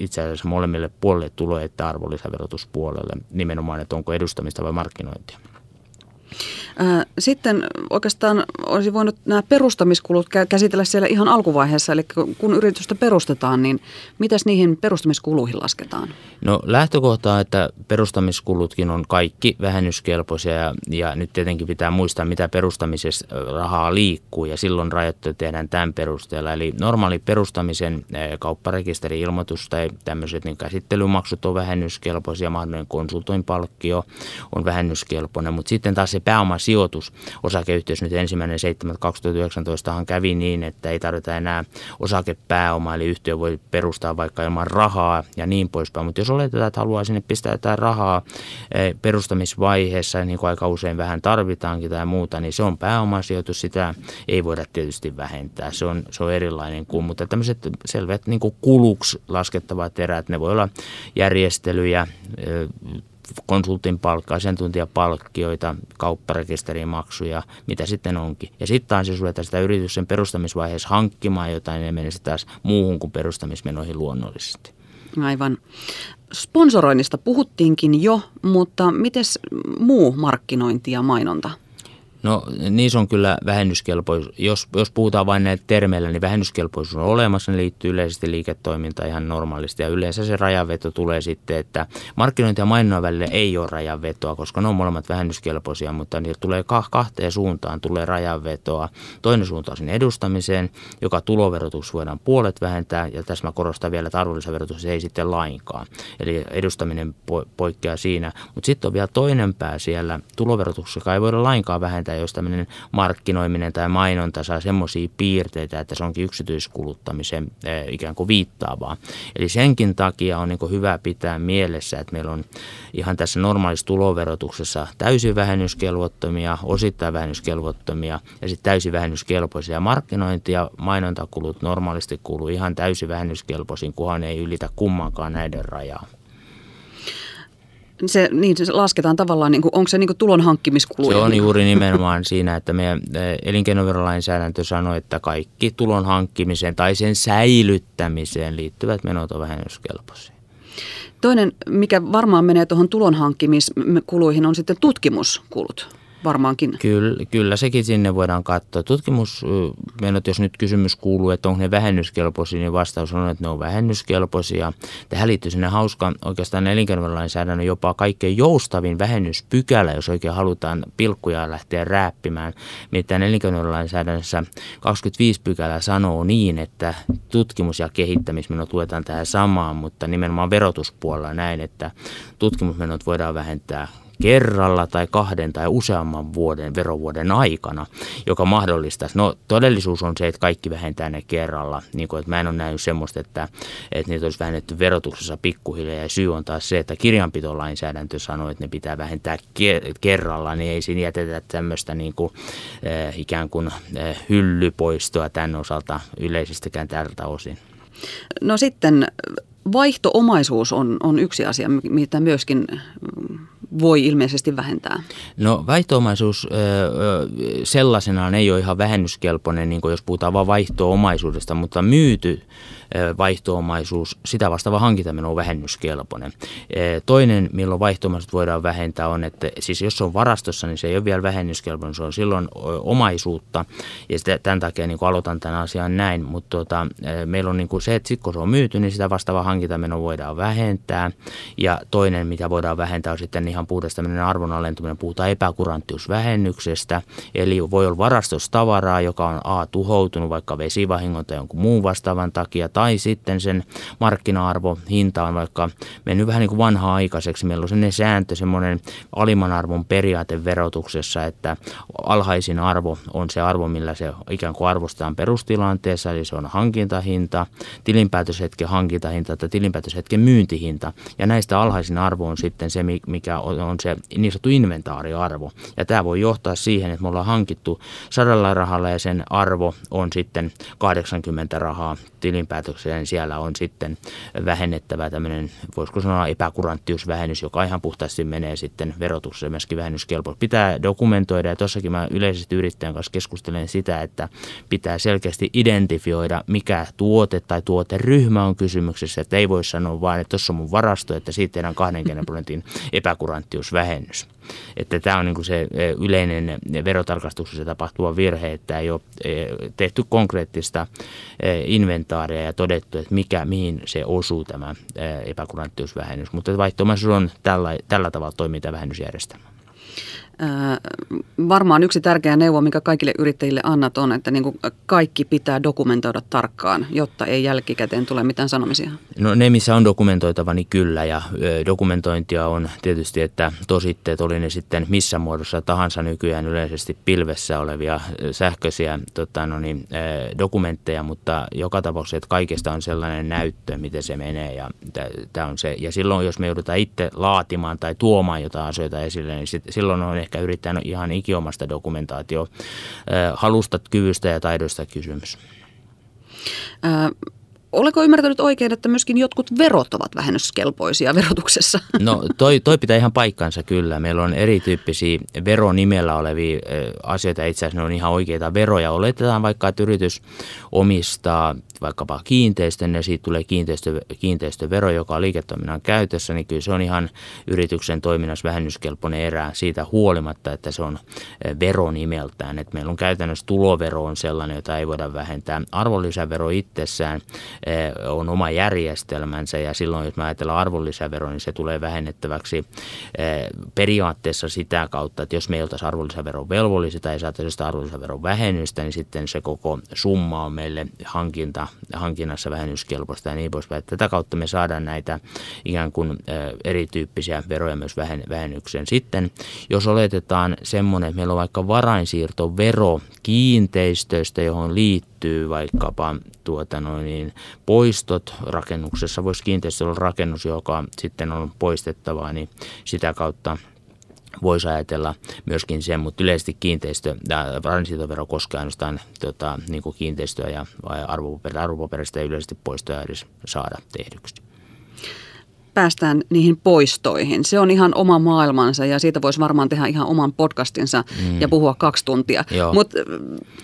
itse asiassa molemmille puolelle tulo- että arvonlisäverotuspuolelle nimenomaan, että onko edustamista vai markkinointia. Sitten oikeastaan olisi voinut nämä perustamiskulut käsitellä siellä ihan alkuvaiheessa, eli kun yritystä perustetaan, niin mitäs niihin perustamiskuluihin lasketaan? No lähtökohta on, että perustamiskulutkin on kaikki vähennyskelpoisia ja, ja nyt tietenkin pitää muistaa, mitä perustamisessa rahaa liikkuu ja silloin rajoitteet tehdään tämän perusteella. Eli normaali perustamisen kaupparekisteri-ilmoitus tai tämmöiset niin käsittelymaksut on vähennyskelpoisia, mahdollinen konsultoinpalkkio on vähennyskelpoinen, mutta sitten taas se pääomasijoitus osakeyhtiössä nyt ensimmäinen 7.2019 kävi niin, että ei tarvita enää osakepääomaa, eli yhtiö voi perustaa vaikka ilman rahaa ja niin poispäin. Mutta jos oletetaan, että haluaa sinne pistää jotain rahaa eh, perustamisvaiheessa, niin kuin aika usein vähän tarvitaankin tai muuta, niin se on pääomasijoitus, sitä ei voida tietysti vähentää. Se on, se on erilainen kuin, mutta tämmöiset selvät niin kuin kuluksi laskettavat erät, ne voi olla järjestelyjä, eh, konsultin palkka, asiantuntijapalkkioita, kaupparekisterimaksuja, mitä sitten onkin. Ja sitten taas jos ruvetaan sitä yrityksen perustamisvaiheessa hankkimaan jotain, niin menisi taas muuhun kuin perustamismenoihin luonnollisesti. Aivan. Sponsoroinnista puhuttiinkin jo, mutta miten muu markkinointi ja mainonta? No niissä on kyllä vähennyskelpoisuus. Jos, jos puhutaan vain näitä termeillä, niin vähennyskelpoisuus on olemassa. Ne liittyy yleisesti liiketoimintaan ihan normaalisti. Ja yleensä se rajanveto tulee sitten, että markkinointi ja mainonnan välillä ei ole rajanvetoa, koska ne on molemmat vähennyskelpoisia, mutta niillä tulee kahteen suuntaan tulee rajanvetoa. Toinen suunta on sinne edustamiseen, joka tuloverotus voidaan puolet vähentää. Ja tässä mä korostan vielä, että arvonlisäverotus ei sitten lainkaan. Eli edustaminen poikkeaa siinä. Mutta sitten on vielä toinen pää siellä tuloverotuksessa, joka ei voida lainkaan vähentää että jos tämmöinen markkinoiminen tai mainonta saa semmoisia piirteitä, että se onkin yksityiskuluttamisen ikään kuin viittaavaa. Eli senkin takia on niin hyvä pitää mielessä, että meillä on ihan tässä normaalissa tuloverotuksessa täysin vähennyskelvottomia, osittain vähennyskelvottomia ja sitten täysin vähennyskelpoisia. Markkinointi- ja mainontakulut normaalisti kuuluu ihan täysin vähennyskelpoisiin, kunhan ei ylitä kummankaan näiden rajaa se, niin se lasketaan tavallaan, niin kuin, onko se niin kuin tulon hankkimiskuluja? Se on juuri nimenomaan siinä, että meidän elinkeinoverolainsäädäntö sanoo, että kaikki tulon hankkimiseen tai sen säilyttämiseen liittyvät menot on vähennyskelpoisia. Toinen, mikä varmaan menee tuohon tulon hankkimiskuluihin, on sitten tutkimuskulut varmaankin. Kyllä, kyllä sekin sinne voidaan katsoa. Tutkimusmenot, jos nyt kysymys kuuluu, että onko ne vähennyskelpoisia, niin vastaus on, että ne on vähennyskelpoisia. Tähän liittyy sinne hauska oikeastaan elinkeinoverolainsäädännön jopa kaikkein joustavin vähennyspykälä, jos oikein halutaan pilkkuja lähteä rääppimään. Nimittäin elinkeinoverolainsäädännössä 25 pykälää sanoo niin, että tutkimus- ja kehittämismenot luetaan tähän samaan, mutta nimenomaan verotuspuolella näin, että tutkimusmenot voidaan vähentää kerralla tai kahden tai useamman vuoden verovuoden aikana, joka mahdollistaisi. No todellisuus on se, että kaikki vähentää ne kerralla. Niin kuin, että mä en ole nähnyt semmoista, että, että niitä olisi vähennetty verotuksessa pikkuhiljaa. Ja syy on taas se, että kirjanpitolainsäädäntö sanoo, että ne pitää vähentää kerralla, niin ei siinä jätetä tämmöistä niin kuin, eh, ikään kuin eh, hyllypoistoa tämän osalta yleisestikään tältä osin. No sitten vaihtoomaisuus on, on yksi asia, mitä myöskin voi ilmeisesti vähentää? No vaihtoomaisuus sellaisenaan ei ole ihan vähennyskelpoinen, niin kuin jos puhutaan vain vaihtoomaisuudesta, mutta myyty vaihtoomaisuus, sitä vastaava hankintaminen on vähennyskelpoinen. Toinen, milloin vaihtoomaisuus voidaan vähentää on, että siis jos se on varastossa, niin se ei ole vielä vähennyskelpoinen, se on silloin omaisuutta ja sitä, tämän takia niin aloitan tämän asian näin, mutta tota, meillä on niin kuin se, että kun se on myyty, niin sitä vastaava hankintameno voidaan vähentää. Ja toinen, mitä voidaan vähentää, on sitten ihan puhdas tämmöinen arvon alentuminen. Puhutaan epäkuranttiusvähennyksestä. Eli voi olla varastostavaraa, joka on A tuhoutunut vaikka vesivahingon tai jonkun muun vastaavan takia. Sitten sen markkina-arvo, hinta on vaikka mennyt vähän niin kuin vanha-aikaiseksi. Meillä on sellainen sääntö, semmoinen alimman arvon periaate verotuksessa, että alhaisin arvo on se arvo, millä se ikään kuin arvostetaan perustilanteessa, eli se on hankintahinta, tilinpäätöshetken hankintahinta tai tilinpäätöshetken myyntihinta. Ja näistä alhaisin arvo on sitten se, mikä on se niin sanottu inventaariarvo. Ja tämä voi johtaa siihen, että me ollaan hankittu sadalla rahalla ja sen arvo on sitten 80 rahaa tilinpäätökseen. Niin siellä on sitten vähennettävä tämmöinen, voisiko sanoa epäkuranttiusvähennys, joka ihan puhtaasti menee sitten verotuksessa myöskin vähennyskelpo. Pitää dokumentoida ja tuossakin mä yleisesti yrittäjän kanssa keskustelen sitä, että pitää selkeästi identifioida, mikä tuote tai tuoteryhmä on kysymyksessä. Että ei voi sanoa vain, että tuossa on mun varasto, että siitä tehdään 20 prosentin epäkuranttiusvähennys. Että tämä on niin se e, yleinen verotarkastuksessa tapahtuva virhe, että ei ole e, tehty konkreettista e, inventaaria ja todettu, että mikä, mihin se osuu tämä epäkuranttiusvähennys. Mutta vaihtoehtoisuus on tällä, tällä tavalla toimintavähennysjärjestelmä varmaan yksi tärkeä neuvo, mikä kaikille yrittäjille annat on, että niin kuin kaikki pitää dokumentoida tarkkaan, jotta ei jälkikäteen tule mitään sanomisia. No ne, missä on dokumentoitava, niin kyllä. Ja dokumentointia on tietysti, että tositteet, oli ne sitten missä muodossa tahansa nykyään yleisesti pilvessä olevia sähköisiä tota, no niin, dokumentteja, mutta joka tapauksessa, että kaikesta on sellainen näyttö, miten se menee. Ja, tämä on se. ja silloin, jos me joudutaan itse laatimaan tai tuomaan jotain asioita esille, niin sit, silloin on ehkä yrittänyt ihan ikiomasta dokumentaatio halusta, kyvystä ja taidoista kysymys. Oletko ymmärtänyt oikein, että myöskin jotkut verot ovat vähennyskelpoisia verotuksessa? No toi, toi pitää ihan paikkansa kyllä. Meillä on erityyppisiä veronimellä olevia asioita. Itse asiassa ne on ihan oikeita veroja. Oletetaan vaikka, että yritys omistaa vaikkapa kiinteistön ja siitä tulee kiinteistö, kiinteistövero, joka on liiketoiminnan käytössä, niin kyllä se on ihan yrityksen toiminnassa vähennyskelpoinen erä siitä huolimatta, että se on veronimeltään. Et meillä on käytännössä tulovero on sellainen, jota ei voida vähentää. Arvonlisävero itsessään on oma järjestelmänsä ja silloin, jos me ajatellaan arvonlisävero, niin se tulee vähennettäväksi periaatteessa sitä kautta, että jos me ei oltaisi arvonlisäveron velvollisia tai ei saataisi sitä arvonlisäveron vähennystä, niin sitten se koko summa on meille hankinta hankinnassa vähennyskelpoista ja niin poispäin. Tätä kautta me saadaan näitä ikään kuin erityyppisiä veroja myös vähennykseen. Sitten jos oletetaan semmoinen, että meillä on vaikka varainsiirtovero kiinteistöistä, johon liittyy vaikkapa tuota noin, niin poistot rakennuksessa, voisi kiinteistö olla rakennus, joka sitten on poistettavaa, niin sitä kautta – voisi ajatella myöskin sen, mutta yleisesti kiinteistö, varainsiirtovero koskee ainoastaan tota, niin kuin kiinteistöä ja arvopaperista, arvopaperista ei yleisesti poistoja edes saada tehdyksi päästään niihin poistoihin. Se on ihan oma maailmansa ja siitä voisi varmaan tehdä ihan oman podcastinsa mm. ja puhua kaksi tuntia. Mutta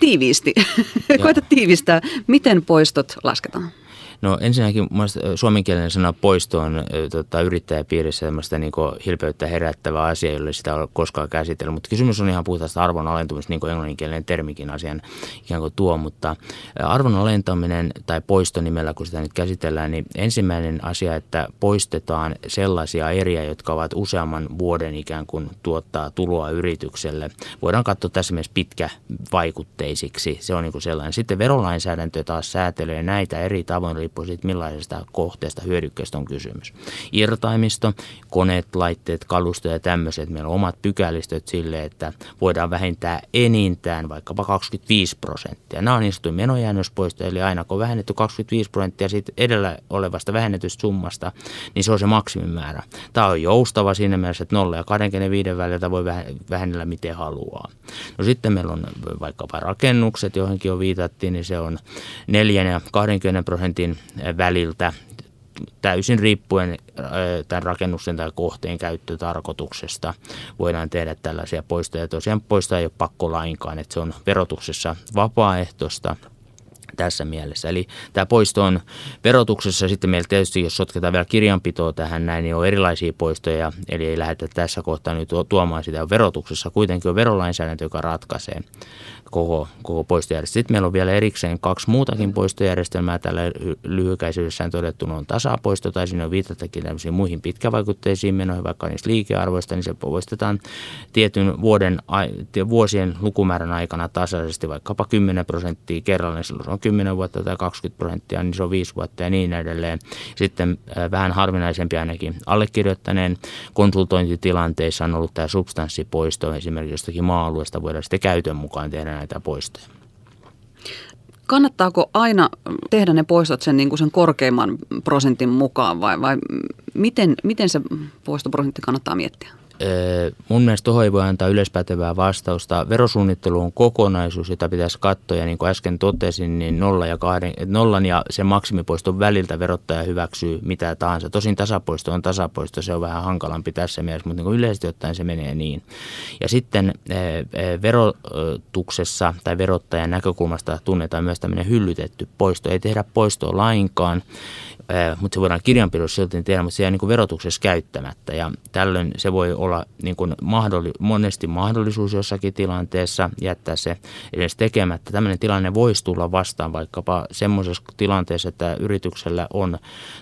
tiiviisti, koita tiivistää, miten poistot lasketaan. No ensinnäkin suomenkielinen sana poisto on tota, yrittäjäpiirissä tämmöistä niin hilpeyttä herättävä asia, jolle sitä ole koskaan käsitellyt. Mutta kysymys on ihan puhtaasta arvon alentumista, niin kuin englanninkielinen termikin asian ikään kuin tuo. Mutta arvon alentaminen tai poisto nimellä, kun sitä nyt käsitellään, niin ensimmäinen asia, että poistetaan sellaisia eriä, jotka ovat useamman vuoden ikään kuin tuottaa tuloa yritykselle. Voidaan katsoa tässä myös pitkävaikutteisiksi. Se on niin kuin sellainen. Sitten verolainsäädäntö taas säätelee näitä eri tavoin, riippuu siitä millaisesta kohteesta hyödykkeestä on kysymys. Irtaimisto, koneet, laitteet, kalusto ja tämmöiset. Meillä on omat pykälistöt sille, että voidaan vähentää enintään vaikkapa 25 prosenttia. Nämä on niin sanottu menojäännöspoisto, eli aina kun on vähennetty 25 prosenttia siitä edellä olevasta vähennetystä summasta, niin se on se maksimimäärä. Tämä on joustava siinä mielessä, että 0 ja 25 välillä voi vähennellä miten haluaa. No sitten meillä on vaikkapa rakennukset, joihinkin jo viitattiin, niin se on 4 ja 20 prosentin väliltä täysin riippuen tämän rakennuksen tai kohteen käyttötarkoituksesta voidaan tehdä tällaisia poistoja. Tosiaan poistoja ei ole pakko lainkaan, että se on verotuksessa vapaaehtoista tässä mielessä. Eli tämä poisto on verotuksessa sitten meillä tietysti, jos sotketaan vielä kirjanpitoa tähän näin, niin on erilaisia poistoja, eli ei lähdetä tässä kohtaa nyt tuomaan sitä verotuksessa. Kuitenkin on verolainsäädäntö, joka ratkaisee koko, koko poistojärjestelmä. Sitten meillä on vielä erikseen kaksi muutakin poistojärjestelmää. Tällä lyhykäisyydessään todettu on tasapoisto tai sinne on viitatakin tämmöisiin muihin pitkävaikutteisiin menoihin, vaikka niistä liikearvoista, niin se poistetaan tietyn vuoden, vuosien lukumäärän aikana tasaisesti, vaikkapa 10 prosenttia kerralla, niin silloin se on 10 vuotta tai 20 prosenttia, niin se on 5 vuotta ja niin edelleen. Sitten vähän harvinaisempi ainakin allekirjoittaneen konsultointitilanteissa on ollut tämä substanssipoisto esimerkiksi jostakin maa-alueesta voidaan sitten käytön mukaan tehdä näitä poistoja. Kannattaako aina tehdä ne poistot sen, niin kuin sen korkeimman prosentin mukaan vai, vai miten, miten se poistoprosentti kannattaa miettiä? Mun mielestä tuohon ei voi antaa yleispätevää vastausta. Verosuunnittelu on kokonaisuus, jota pitäisi katsoa ja niin kuin äsken totesin, niin nolla ja kahden, nollan ja sen maksimipoiston väliltä verottaja hyväksyy mitä tahansa. Tosin tasapoisto on tasapoisto, se on vähän hankalampi tässä mielessä, mutta niin kuin yleisesti ottaen se menee niin. Ja sitten verotuksessa tai verottajan näkökulmasta tunnetaan myös tämmöinen hyllytetty poisto. Ei tehdä poistoa lainkaan mutta se voidaan kirjanpidossa silti tehdä, mutta se jää niin kuin verotuksessa käyttämättä. Ja tällöin se voi olla niin kuin mahdolli, monesti mahdollisuus jossakin tilanteessa jättää se edes tekemättä. Tämmöinen tilanne voisi tulla vastaan vaikkapa semmoisessa tilanteessa, että yrityksellä on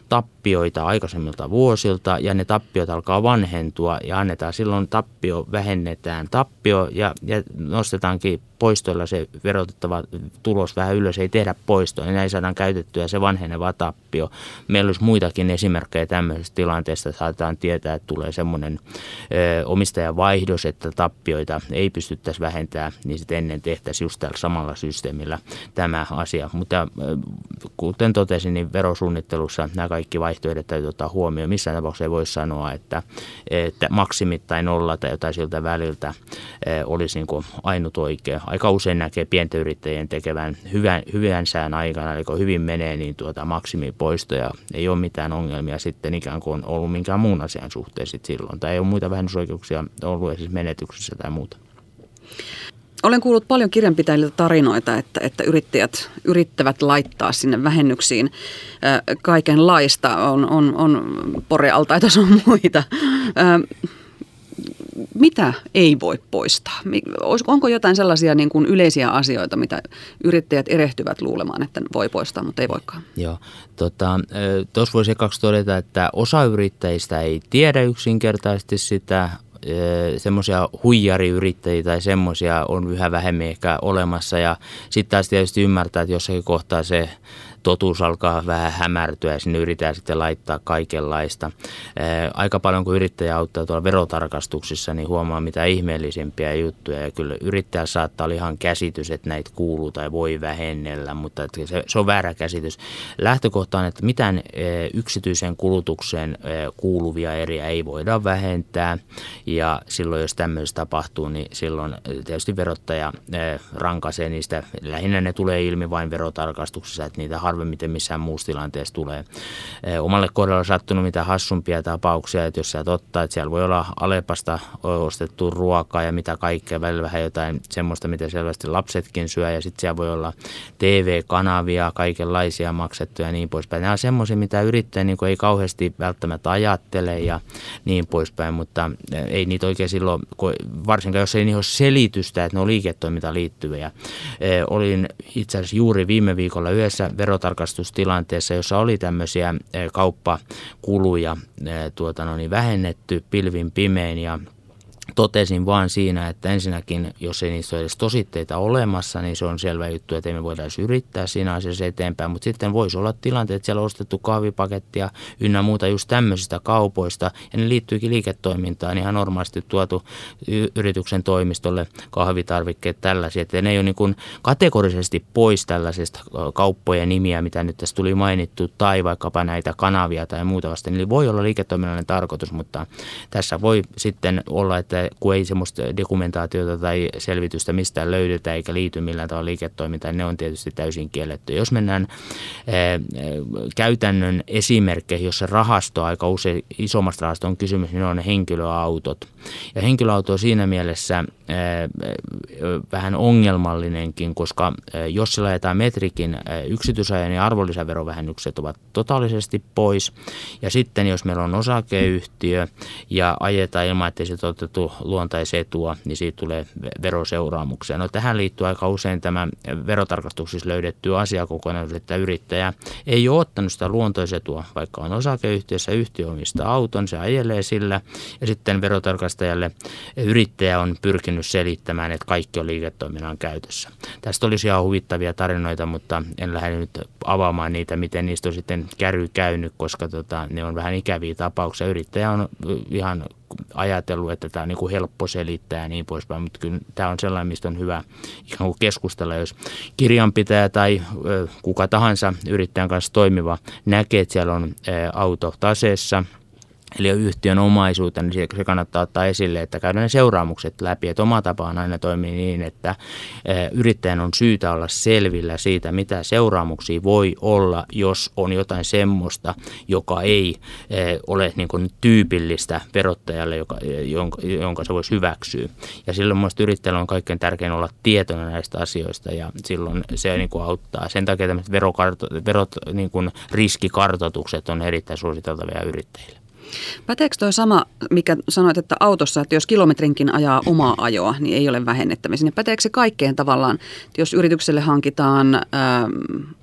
tappioita aikaisemmilta vuosilta ja ne tappiot alkaa vanhentua ja annetaan silloin tappio, vähennetään tappio ja, ja nostetaankin poistoilla se verotettava tulos vähän ylös, ei tehdä poistoa, niin näin saadaan käytettyä se vanheneva tappio. Meillä olisi muitakin esimerkkejä tämmöisestä tilanteesta, saatetaan tietää, että tulee semmoinen ö, omistajavaihdos, että tappioita ei pystyttäisi vähentämään, niin sitten ennen tehtäisiin just tällä samalla systeemillä tämä asia. Mutta kuten totesin, niin verosuunnittelussa nämä kaikki vaihtoehdot täytyy ottaa huomioon. Missään tapauksessa ei voi sanoa, että, että maksimit tai nolla tai jotain siltä väliltä olisi niin ainut oikea aika usein näkee pienten yrittäjien tekevän hyvän, hyvän sään aikana, eli kun hyvin menee, niin tuota maksimipoistoja ei ole mitään ongelmia sitten ikään kuin ollut minkään muun asian suhteen sitten silloin. Tai ei ole muita vähennysoikeuksia ollut esimerkiksi menetyksessä tai muuta. Olen kuullut paljon kirjanpitäjiltä tarinoita, että, että yrittäjät yrittävät laittaa sinne vähennyksiin kaikenlaista. On, on, on porealtaita, on muita mitä ei voi poistaa? Onko jotain sellaisia niin kuin yleisiä asioita, mitä yrittäjät erehtyvät luulemaan, että voi poistaa, mutta ei voikaan? Joo, tuossa tota, voisi ekaksi todeta, että osa yrittäjistä ei tiedä yksinkertaisesti sitä, semmoisia huijariyrittäjiä tai semmoisia on yhä vähemmän ehkä olemassa ja sitten taas tietysti ymmärtää, että jossakin kohtaa se totuus alkaa vähän hämärtyä ja sinne yritetään sitten laittaa kaikenlaista. Aika paljon kun yrittäjä auttaa tuolla verotarkastuksissa, niin huomaa mitä ihmeellisempiä juttuja ja kyllä yrittäjä saattaa olla ihan käsitys, että näitä kuuluu tai voi vähennellä, mutta se, se on väärä käsitys. Lähtökohta on, että mitään yksityisen kulutukseen kuuluvia eriä ei voida vähentää ja silloin jos tämmöistä tapahtuu, niin silloin tietysti verottaja rankaisee niistä. Lähinnä ne tulee ilmi vain verotarkastuksessa, että niitä har harvemmiten missään muussa tilanteessa tulee. Omalle kohdalle on sattunut mitä hassumpia tapauksia, että jos sä ottaa, että siellä voi olla Alepasta ostettu ruokaa ja mitä kaikkea, välillä vähän jotain semmoista, mitä selvästi lapsetkin syö ja sitten siellä voi olla TV-kanavia, kaikenlaisia maksettuja ja niin poispäin. Nämä on semmoisia, mitä yrittäjä niin ei kauheasti välttämättä ajattele ja niin poispäin, mutta ei niitä oikein silloin, varsinkaan jos ei niihin ole selitystä, että ne on liiketoimintaan liittyviä. Olin itse asiassa juuri viime viikolla yhdessä verota tarkastustilanteessa, jossa oli tämmöisiä kauppakuluja tuota, no niin, vähennetty pilvin pimein ja totesin vaan siinä, että ensinnäkin, jos ei niistä ole edes tositteita olemassa, niin se on selvä juttu, että me voidaan yrittää siinä asiassa eteenpäin. Mutta sitten voisi olla tilanteet, että siellä on ostettu kahvipakettia ynnä muuta just tämmöisistä kaupoista, ja ne liittyykin liiketoimintaan ihan normaalisti tuotu yrityksen toimistolle kahvitarvikkeet tällaisia. Että ne ei ole niin kuin kategorisesti pois tällaisista kauppojen nimiä, mitä nyt tässä tuli mainittu, tai vaikkapa näitä kanavia tai muuta vasten. Eli voi olla liiketoiminnallinen tarkoitus, mutta tässä voi sitten olla, että että kun ei semmoista dokumentaatiota tai selvitystä mistään löydetä eikä liity millään tavalla liiketoimintaan, ne on tietysti täysin kielletty. Jos mennään käytännön esimerkkeihin, jossa rahasto, aika usein isommasta rahastosta on kysymys, niin ne on henkilöautot. Ja henkilöauto on siinä mielessä vähän ongelmallinenkin, koska jos sillä ajetaan metrikin yksityisajan, niin arvonlisäverovähennykset ovat totaalisesti pois. Ja sitten jos meillä on osakeyhtiö ja ajetaan ilman, että se otettu luontaisetua, niin siitä tulee veroseuraamuksia. No tähän liittyy aika usein tämä verotarkastuksissa löydetty asiakokonaisuus, että yrittäjä ei ole ottanut sitä luontaisetua, vaikka on osakeyhtiössä, yhtiö omistaa auton, se ajelee sillä ja sitten verotarkastajalle yrittäjä on pyrkinyt selittämään, että kaikki on liiketoiminnan käytössä. Tästä olisi ihan huvittavia tarinoita, mutta en lähde nyt avaamaan niitä, miten niistä on sitten käry käynyt, koska tota, ne on vähän ikäviä tapauksia. Yrittäjä on ihan ajatellut, että tämä on niin kuin helppo selittää ja niin poispäin, mutta kyllä tämä on sellainen, mistä on hyvä ikään kuin keskustella, jos kirjanpitäjä tai kuka tahansa yrittäjän kanssa toimiva näkee, että siellä on auto taseessa – eli yhtiön omaisuutta, niin se kannattaa ottaa esille, että käydään ne seuraamukset läpi. Että oma tapaan aina toimii niin, että yrittäjän on syytä olla selvillä siitä, mitä seuraamuksia voi olla, jos on jotain semmoista, joka ei ole niin kuin tyypillistä verottajalle, joka, jonka, jonka se voisi hyväksyä. Ja silloin mielestäni yrittäjällä on kaikkein tärkein olla tietoinen näistä asioista ja silloin se niin kuin auttaa. Sen takia tämmöiset verokarto, verot, niin kuin riskikartoitukset on erittäin suositeltavia yrittäjille. Päteekö tuo sama, mikä sanoit, että autossa, että jos kilometrinkin ajaa omaa ajoa, niin ei ole vähennettävissä. Niin päteekö se kaikkeen tavallaan, että jos yritykselle hankitaan ää,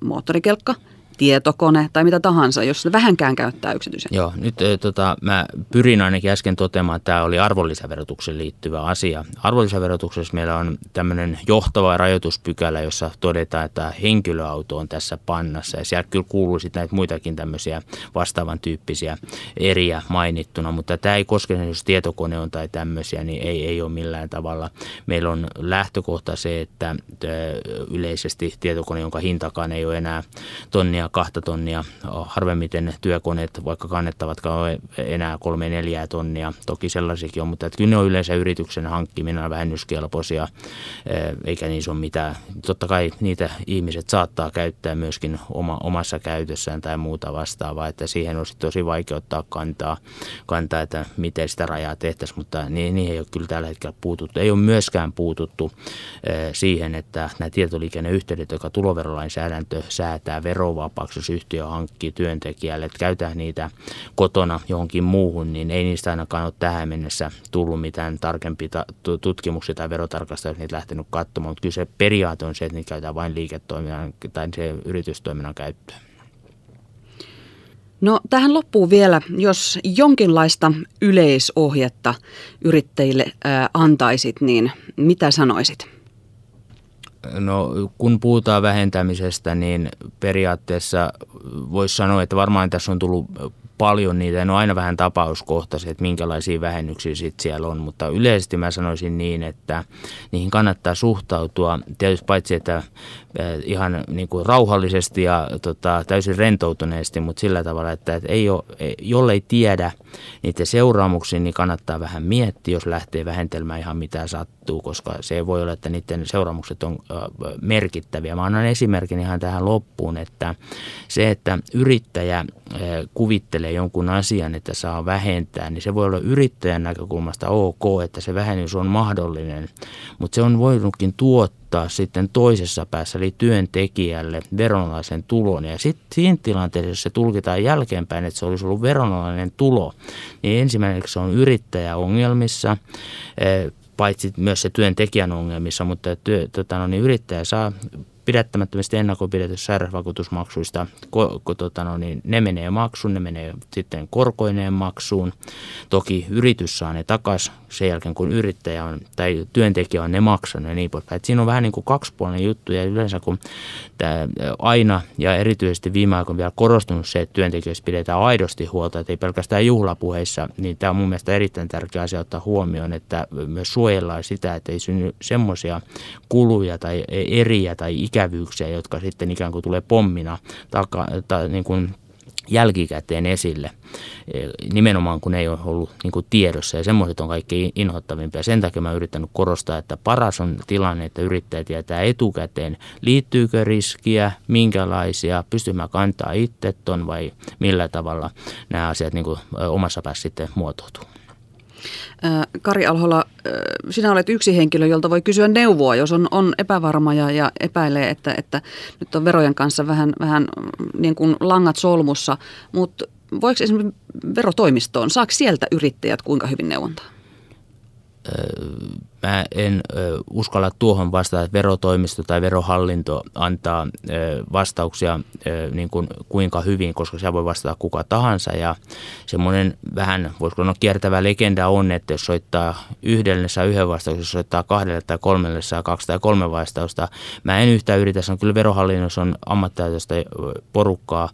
moottorikelkka – tietokone tai mitä tahansa, jos se vähänkään käyttää yksityisen. Joo, nyt e, tota, mä pyrin ainakin äsken toteamaan, että tämä oli arvonlisäverotuksen liittyvä asia. Arvonlisäverotuksessa meillä on tämmöinen johtava rajoituspykälä, jossa todetaan, että henkilöauto on tässä pannassa. Ja siellä kyllä kuuluu sitten näitä muitakin tämmöisiä vastaavan tyyppisiä eriä mainittuna, mutta tämä ei koske, jos tietokone on tai tämmöisiä, niin ei, ei ole millään tavalla. Meillä on lähtökohta se, että yleisesti tietokone, jonka hintakaan ei ole enää tonnia tonnia, kahta tonnia, harvemmiten työkoneet, vaikka kannettavatkaan ole enää kolme neljää tonnia. Toki sellaisiakin on, mutta kyllä ne on yleensä yrityksen hankkimina vähennyskelpoisia, eikä niissä ole mitään. Totta kai niitä ihmiset saattaa käyttää myöskin oma, omassa käytössään tai muuta vastaavaa, että siihen on tosi vaikea ottaa kantaa, kantaa, että miten sitä rajaa tehtäisiin, mutta niihin ei ole kyllä tällä hetkellä puututtu. Ei ole myöskään puututtu siihen, että nämä tietoliikenneyhteydet, jotka tuloverolainsäädäntö säätää verovaa jos yhtiö hankkii työntekijälle, että käytä niitä kotona johonkin muuhun, niin ei niistä ainakaan ole tähän mennessä tullut mitään tarkempia tutkimuksia tai verotarkastajia, niitä lähtenyt katsomaan, mutta kyllä se periaate on se, että niitä käytetään vain liiketoiminnan tai se yritystoiminnan käyttöön. No tähän loppuu vielä, jos jonkinlaista yleisohjetta yrittäjille ää, antaisit, niin mitä sanoisit? No kun puhutaan vähentämisestä, niin periaatteessa voisi sanoa, että varmaan tässä on tullut paljon niitä. En ole aina vähän tapauskohtaisia, että minkälaisia vähennyksiä sit siellä on, mutta yleisesti mä sanoisin niin, että niihin kannattaa suhtautua tietysti paitsi, että eh, ihan niin kuin rauhallisesti ja tota, täysin rentoutuneesti, mutta sillä tavalla, että, ei ole, jollei tiedä niiden seuraamuksia, niin kannattaa vähän miettiä, jos lähtee vähentelemään ihan mitä sattuu, koska se voi olla, että niiden seuraamukset on merkittäviä. Mä annan esimerkin ihan tähän loppuun, että se, että yrittäjä kuvittelee jonkun asian, että saa vähentää, niin se voi olla yrittäjän näkökulmasta ok, että se vähennys on mahdollinen, mutta se on voinutkin tuottaa sitten toisessa päässä, eli työntekijälle veronalaisen tulon. Ja sitten siinä tilanteessa, jos se tulkitaan jälkeenpäin, että se olisi ollut veronalainen tulo, niin ensimmäiseksi se on yrittäjä ongelmissa, paitsi myös se työntekijän ongelmissa, mutta työ, tota, no, niin yrittäjä saa pidättämättömistä ennakopidetystä sairausvakuutusmaksuista, ko, ko, tota no, niin ne menee maksuun, ne menee sitten korkoineen maksuun. Toki yritys saa ne takaisin sen jälkeen, kun yrittäjä on, tai työntekijä on ne maksanut ja niin poispäin. siinä on vähän niin kuin kaksipuolinen juttu ja yleensä kun tämä aina ja erityisesti viime aikoina vielä korostunut se, että työntekijöistä pidetään aidosti huolta, että ei pelkästään juhlapuheissa, niin tämä on mun mielestä erittäin tärkeä asia ottaa huomioon, että myös suojellaan sitä, että ei synny semmoisia kuluja tai eriä tai ikävyyksiä, jotka sitten ikään kuin tulee pommina taka, tai niin kuin jälkikäteen esille, e, nimenomaan kun ei ole ollut niin kuin tiedossa ja semmoiset on kaikki inhottavimpia. Sen takia mä yrittänyt korostaa, että paras on tilanne, että yrittäjä tietää etukäteen, liittyykö riskiä, minkälaisia, pystyy mä kantaa itse ton vai millä tavalla nämä asiat niin kuin omassa päässä sitten muotoutuu. Kari Alhola, sinä olet yksi henkilö, jolta voi kysyä neuvoa, jos on, on epävarma ja, ja epäilee, että, että nyt on verojen kanssa vähän, vähän mm, niin kuin langat solmussa, mutta voiko esimerkiksi verotoimistoon, saako sieltä yrittäjät kuinka hyvin neuvontaa? Mä en uskalla tuohon vastata, että verotoimisto tai verohallinto antaa vastauksia niin kuin kuinka hyvin, koska se voi vastata kuka tahansa. Ja semmoinen vähän, voisiko sanoa kiertävä legenda on, että jos soittaa yhdelle, saa yhden vastauksen, jos soittaa kahdelle tai kolmelle, saa kaksi tai kolme vastausta. Mä en yhtään yritä sanoa, kyllä verohallinnossa on ammattitaitoista porukkaa.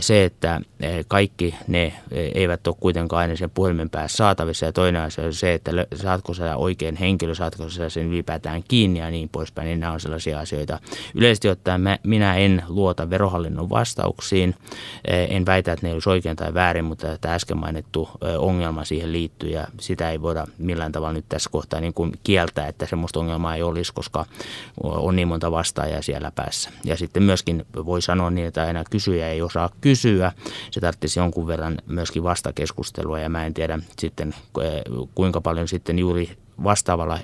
Se, että kaikki ne eivät ole kuitenkaan aina sen puhelimen päässä saatavissa. Ja toinen asia on se, että saatko sä oikein henkilö henkilö, saatko sä sen ylipäätään kiinni ja niin poispäin, niin nämä on sellaisia asioita. Yleisesti ottaen mä, minä en luota verohallinnon vastauksiin, eh, en väitä, että ne olisi oikein tai väärin, mutta tämä äsken mainittu eh, ongelma siihen liittyy ja sitä ei voida millään tavalla nyt tässä kohtaa niin kuin kieltää, että semmoista ongelmaa ei olisi, koska on niin monta vastaajaa siellä päässä. Ja sitten myöskin voi sanoa niin, että aina kysyjä ei osaa kysyä. Se tarvitsisi jonkun verran myöskin vastakeskustelua ja mä en tiedä sitten eh, kuinka paljon sitten juuri vastaavalla,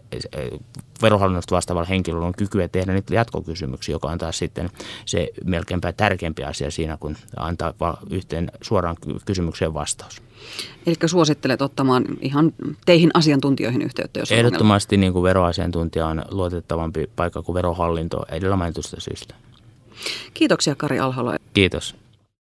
verohallinnosta vastaavalla henkilöllä on kykyä tehdä niitä jatkokysymyksiä, joka on taas sitten se melkeinpä tärkeämpi asia siinä, kun antaa yhteen suoraan kysymykseen vastaus. Eli suosittelet ottamaan ihan teihin asiantuntijoihin yhteyttä, jos Ehdottomasti niin kuin veroasiantuntija on luotettavampi paikka kuin verohallinto edellä mainitusta syystä. Kiitoksia Kari Alhalo. Kiitos.